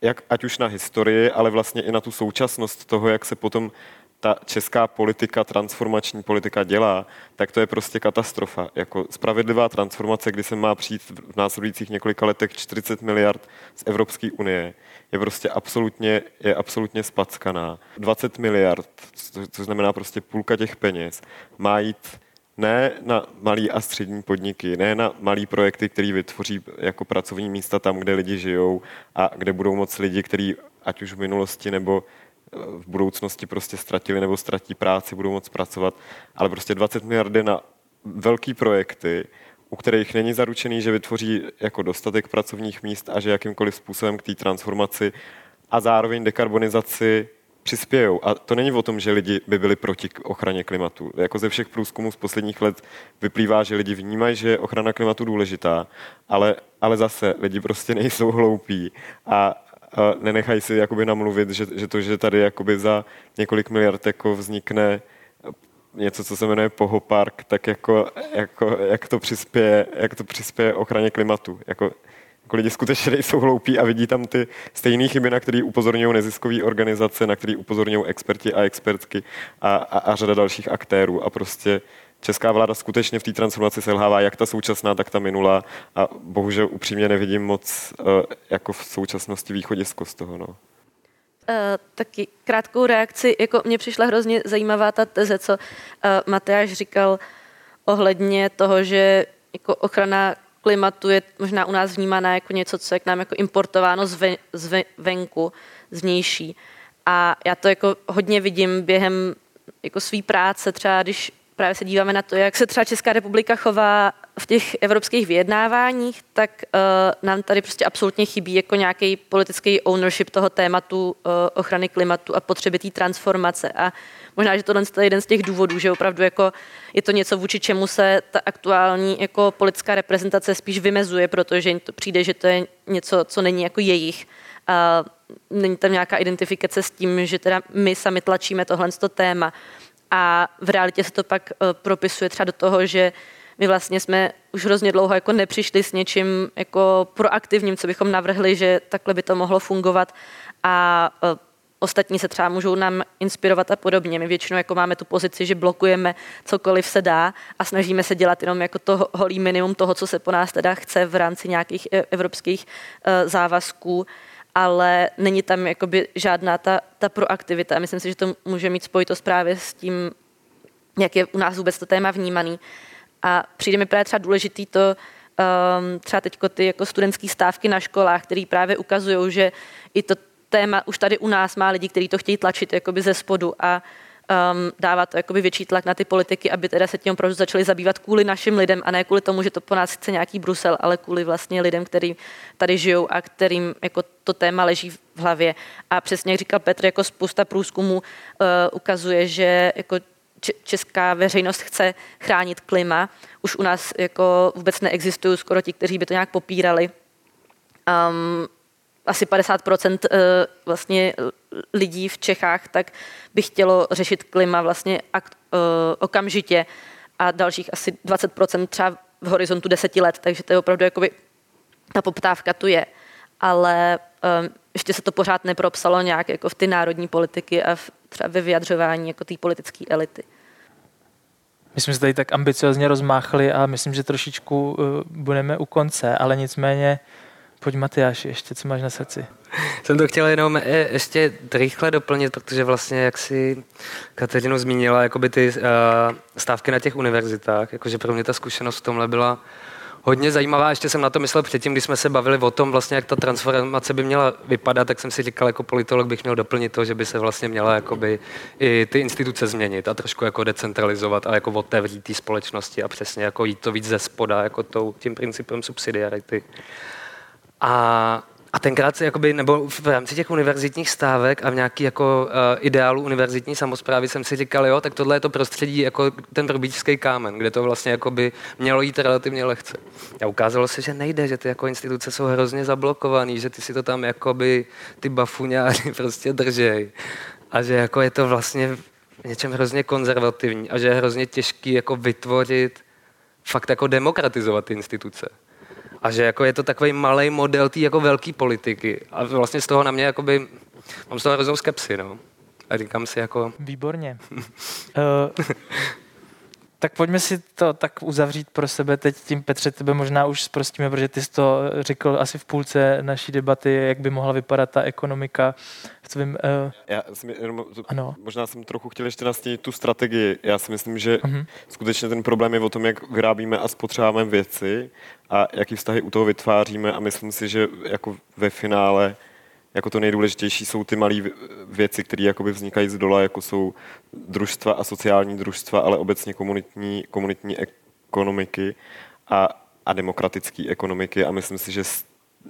jak, ať už na historii, ale vlastně i na tu současnost toho, jak se potom ta česká politika, transformační politika dělá, tak to je prostě katastrofa. Jako spravedlivá transformace, kdy se má přijít v následujících několika letech 40 miliard z Evropské unie, je prostě absolutně, je absolutně spackaná. 20 miliard, což znamená prostě půlka těch peněz, má jít ne na malý a střední podniky, ne na malý projekty, které vytvoří jako pracovní místa tam, kde lidi žijou a kde budou moc lidi, kteří ať už v minulosti nebo v budoucnosti prostě ztratili nebo ztratí práci, budou moc pracovat, ale prostě 20 miliardy na velký projekty, u kterých není zaručený, že vytvoří jako dostatek pracovních míst a že jakýmkoliv způsobem k té transformaci a zároveň dekarbonizaci přispějou. A to není o tom, že lidi by byli proti ochraně klimatu. Jako ze všech průzkumů z posledních let vyplývá, že lidi vnímají, že je ochrana klimatu důležitá, ale, ale zase lidi prostě nejsou hloupí a nenechají si jakoby namluvit, že, že to, že tady jakoby za několik miliard jako vznikne něco, co se jmenuje Poho Park, tak jako, jako, jak, to přispěje, jak to přispěje ochraně klimatu. Jako, jako lidi skutečně nejsou hloupí a vidí tam ty stejné chyby, na které upozorňují neziskové organizace, na které upozorňují experti a expertky a, a, a řada dalších aktérů. A prostě česká vláda skutečně v té transformaci selhává, jak ta současná, tak ta minulá. A bohužel upřímně nevidím moc uh, jako v současnosti východisko z toho. No. Uh,
taky krátkou reakci, jako mně přišla hrozně zajímavá ta teze, co uh, Matyáš říkal ohledně toho, že jako ochrana klimatu je možná u nás vnímána jako něco, co je k nám jako importováno zve, venku, zvnější. A já to jako hodně vidím během jako své práce, třeba když právě se díváme na to, jak se třeba Česká republika chová v těch evropských vyjednáváních, tak uh, nám tady prostě absolutně chybí jako nějaký politický ownership toho tématu uh, ochrany klimatu a potřeby té transformace. A možná, že tohle je jeden z těch důvodů, že opravdu jako je to něco, vůči čemu se ta aktuální jako politická reprezentace spíš vymezuje, protože jim to přijde, že to je něco, co není jako jejich. A není tam nějaká identifikace s tím, že teda my sami tlačíme tohle téma. A v realitě se to pak uh, propisuje třeba do toho, že my vlastně jsme už hrozně dlouho jako nepřišli s něčím jako proaktivním, co bychom navrhli, že takhle by to mohlo fungovat a uh, ostatní se třeba můžou nám inspirovat a podobně. My většinou jako máme tu pozici, že blokujeme cokoliv se dá a snažíme se dělat jenom jako to holý minimum toho, co se po nás teda chce v rámci nějakých e, evropských uh, závazků ale není tam jakoby žádná ta, ta proaktivita. Myslím si, že to může mít spojitost právě s tím, jak je u nás vůbec to téma vnímaný. A přijde mi právě třeba důležitý to, um, třeba teď ty jako studentské stávky na školách, které právě ukazují, že i to téma už tady u nás má lidi, kteří to chtějí tlačit jakoby ze spodu a um, dává to jakoby větší tlak na ty politiky, aby teda se tím opravdu začali zabývat kvůli našim lidem a ne kvůli tomu, že to po nás chce nějaký Brusel, ale kvůli vlastně lidem, kteří tady žijou a kterým jako to téma leží v hlavě. A přesně jak říkal Petr, jako spousta průzkumů uh, ukazuje, že jako česká veřejnost chce chránit klima. Už u nás jako vůbec neexistují skoro ti, kteří by to nějak popírali. Um, asi 50% eh, vlastně lidí v Čechách tak by chtělo řešit klima vlastně eh, okamžitě a dalších asi 20% třeba v horizontu deseti let, takže to je opravdu jakoby ta poptávka tu je. Ale um, ještě se to pořád nepropsalo nějak jako v ty národní politiky a v, třeba ve vyjadřování jako té politické elity.
My jsme se tady tak ambiciozně rozmáchli a myslím, že trošičku budeme u konce, ale nicméně Pojď Matyáš, ještě co máš na srdci?
Jsem to chtěl jenom e, ještě rychle doplnit, protože vlastně, jak si Kateřinu zmínila, jakoby ty uh, stávky na těch univerzitách, jakože pro mě ta zkušenost v tomhle byla hodně zajímavá. Ještě jsem na to myslel předtím, když jsme se bavili o tom, vlastně, jak ta transformace by měla vypadat, tak jsem si říkal, jako politolog bych měl doplnit to, že by se vlastně měla jakoby, i ty instituce změnit a trošku jako decentralizovat a jako otevřít té společnosti a přesně jako jít to víc ze spoda, jako tou, tím principem subsidiarity. A, a tenkrát jakoby, nebo v rámci těch univerzitních stávek a v nějaký jako uh, ideálu univerzitní samozprávy jsem si říkal, jo, tak tohle je to prostředí jako ten probíčský kámen, kde to vlastně jakoby mělo jít relativně lehce. A ukázalo se, že nejde, že ty jako instituce jsou hrozně zablokovaný, že ty si to tam jakoby ty bafuňáři prostě držej. A že jako je to vlastně něčem hrozně konzervativní a že je hrozně těžký jako vytvořit, fakt jako demokratizovat instituce. A že jako je to takový malý model té jako velké politiky. A vlastně z toho na mě jakoby, mám z toho hroznou skepsi, no. A říkám si jako...
Výborně. uh, tak pojďme si to tak uzavřít pro sebe teď tím, Petře, tebe možná už zprostíme, protože ty jsi to řekl asi v půlce naší debaty, jak by mohla vypadat ta ekonomika v tvým... Uh...
Já jsem, jenom, ano. možná jsem trochu chtěl ještě nastínit tu strategii. Já si myslím, že uh-huh. skutečně ten problém je o tom, jak vyrábíme a spotřebáváme věci a jaký vztahy u toho vytváříme a myslím si, že jako ve finále jako to nejdůležitější jsou ty malé věci, které jakoby vznikají z dola, jako jsou družstva a sociální družstva, ale obecně komunitní, komunitní ekonomiky a, a demokratické ekonomiky a myslím si, že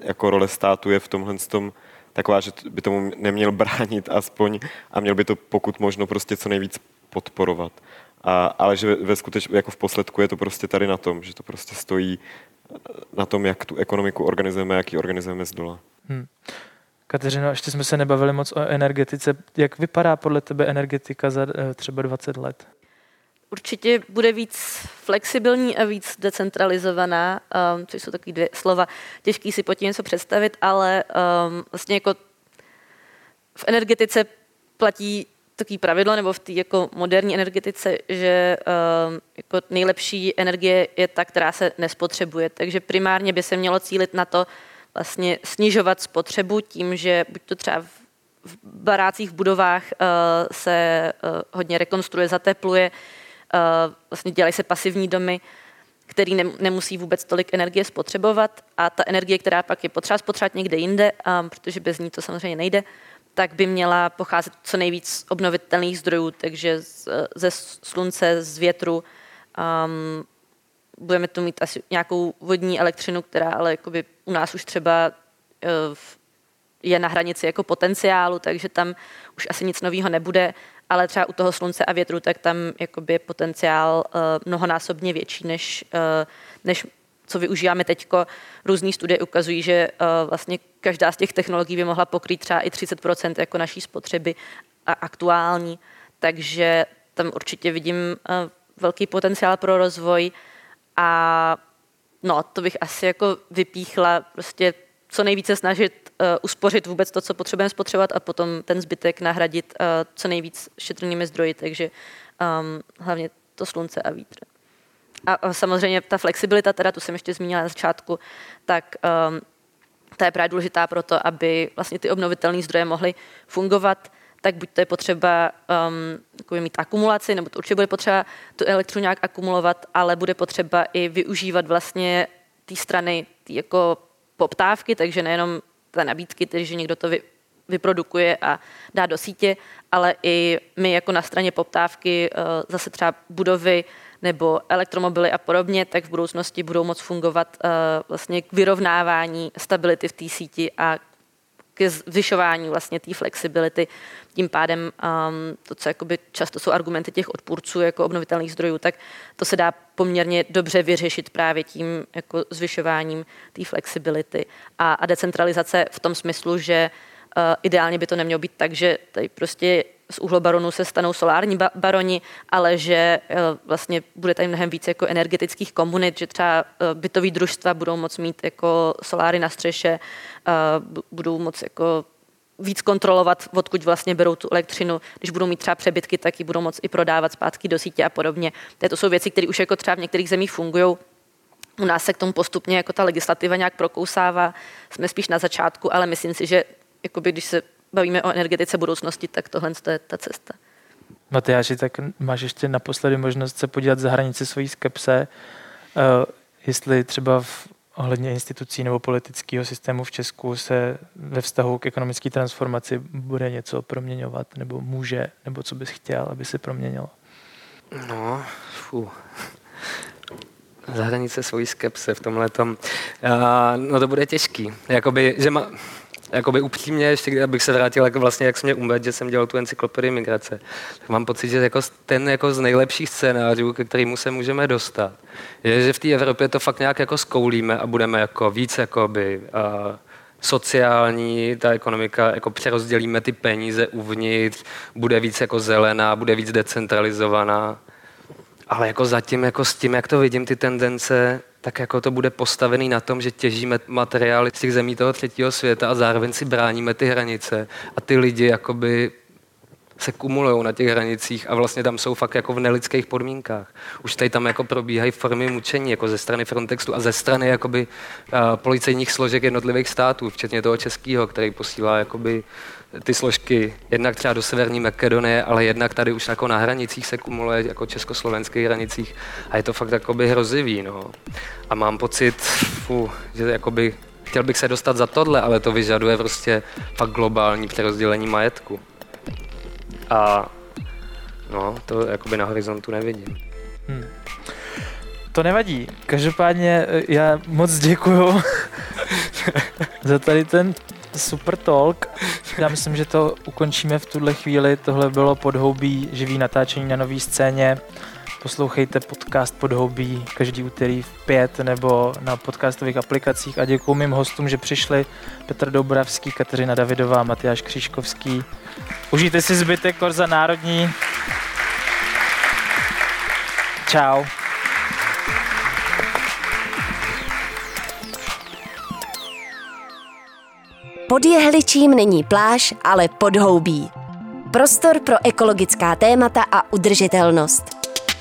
jako role státu je v tomhle tom taková, že by tomu neměl bránit aspoň a měl by to pokud možno prostě co nejvíc podporovat. A, ale že ve skuteč, jako v posledku je to prostě tady na tom, že to prostě stojí na tom, jak tu ekonomiku organizujeme, jak ji organizujeme z dola. Hmm.
Kateřino, ještě jsme se nebavili moc o energetice. Jak vypadá podle tebe energetika za eh, třeba 20 let?
Určitě bude víc flexibilní a víc decentralizovaná, um, což jsou takové dvě slova. Těžký si pod tím něco představit, ale um, vlastně jako v energetice platí takový pravidlo, nebo v té jako moderní energetice, že um, jako nejlepší energie je ta, která se nespotřebuje. Takže primárně by se mělo cílit na to, vlastně snižovat spotřebu tím, že buď to třeba v barácích, v budovách uh, se uh, hodně rekonstruuje, zatepluje, vlastně dělají se pasivní domy, který ne, nemusí vůbec tolik energie spotřebovat. A ta energie, která pak je potřeba spotřebovat někde jinde, um, protože bez ní to samozřejmě nejde, tak by měla pocházet co nejvíc obnovitelných zdrojů, takže z, ze slunce, z větru, um, budeme tu mít asi nějakou vodní elektřinu, která ale jakoby u nás už třeba eh, je na hranici jako potenciálu, takže tam už asi nic nového nebude, ale třeba u toho slunce a větru, tak tam jakoby je potenciál uh, mnohonásobně větší, než, uh, než co využíváme teď. Různé studie ukazují, že uh, vlastně každá z těch technologií by mohla pokrýt třeba i 30% jako naší spotřeby a aktuální, takže tam určitě vidím uh, velký potenciál pro rozvoj. A no, to bych asi jako vypíchla, prostě co nejvíce snažit uspořit vůbec to, co potřebujeme spotřebovat a potom ten zbytek nahradit uh, co nejvíc šetrnými zdroji, takže um, hlavně to slunce a vítr. A, a samozřejmě ta flexibilita, teda tu jsem ještě zmínila na začátku, tak um, ta je právě důležitá pro to, aby vlastně ty obnovitelné zdroje mohly fungovat tak buď to je potřeba um, mít akumulaci, nebo to určitě bude potřeba tu elektřinu nějak akumulovat, ale bude potřeba i využívat vlastně té strany tý jako poptávky, takže nejenom té nabídky, tedy že někdo to vy, vyprodukuje a dá do sítě, ale i my jako na straně poptávky uh, zase třeba budovy nebo elektromobily a podobně, tak v budoucnosti budou moct fungovat uh, vlastně k vyrovnávání stability v té síti a ke zvyšování vlastně té flexibility. Tím pádem um, to, co jakoby často jsou argumenty těch odpůrců jako obnovitelných zdrojů, tak to se dá poměrně dobře vyřešit právě tím jako zvyšováním té flexibility a, a decentralizace v tom smyslu, že uh, ideálně by to nemělo být tak, že tady prostě z uhlobaronu se stanou solární baroni, ale že uh, vlastně bude tady mnohem více jako energetických komunit, že třeba uh, bytový družstva budou moct mít jako soláry na střeše, budou moc jako víc kontrolovat, odkud vlastně berou tu elektřinu. Když budou mít třeba přebytky, tak ji budou moct i prodávat zpátky do sítě a podobně. To jsou věci, které už jako třeba v některých zemích fungují. U nás se k tomu postupně jako ta legislativa nějak prokousává. Jsme spíš na začátku, ale myslím si, že jakoby, když se bavíme o energetice budoucnosti, tak tohle je ta cesta.
Matyáši, tak máš ještě naposledy možnost se podívat za hranice svojí skepse, uh, jestli třeba v ohledně institucí nebo politického systému v Česku se ve vztahu k ekonomické transformaci bude něco proměňovat, nebo může, nebo co bys chtěl, aby se proměnilo?
No, fů. za hranice svojí skepse v tomhle tom. No to bude těžký. Jakoby, že ma, jakoby upřímně, ještě abych se vrátil, jako vlastně, jak jsem mě umět, že jsem dělal tu encyklopedii migrace, tak mám pocit, že jako ten jako z nejlepších scénářů, ke kterému se můžeme dostat, je, že v té Evropě to fakt nějak jako skoulíme a budeme jako víc jakoby, uh, sociální, ta ekonomika, jako přerozdělíme ty peníze uvnitř, bude víc jako zelená, bude víc decentralizovaná. Ale jako zatím, jako s tím, jak to vidím, ty tendence, tak jako to bude postavený na tom, že těžíme materiály z těch zemí toho třetího světa a zároveň si bráníme ty hranice a ty lidi jakoby se kumulují na těch hranicích a vlastně tam jsou fakt jako v nelidských podmínkách. Už tady tam jako probíhají formy mučení jako ze strany Frontexu a ze strany jakoby uh, policejních složek jednotlivých států, včetně toho českého, který posílá jakoby ty složky jednak třeba do severní Makedonie, ale jednak tady už jako na hranicích se kumuluje jako československých hranicích a je to fakt jakoby hrozivý, no. A mám pocit, fu, že jakoby chtěl bych se dostat za tohle, ale to vyžaduje prostě fakt globální přerozdělení majetku. A no, to jakoby na horizontu nevidím. Hmm.
To nevadí. Každopádně eh, já moc děkuju za tady ten super talk. Já myslím, že to ukončíme v tuhle chvíli. Tohle bylo podhoubí živý natáčení na nový scéně. Poslouchejte podcast Podhoubí každý úterý v pět nebo na podcastových aplikacích a děkuji mým hostům, že přišli Petr Dobravský, Kateřina Davidová, Matyáš Křížkovský. Užijte si zbytek Korza Národní. Ciao.
Pod jehličím není pláž, ale podhoubí. Prostor pro ekologická témata a udržitelnost.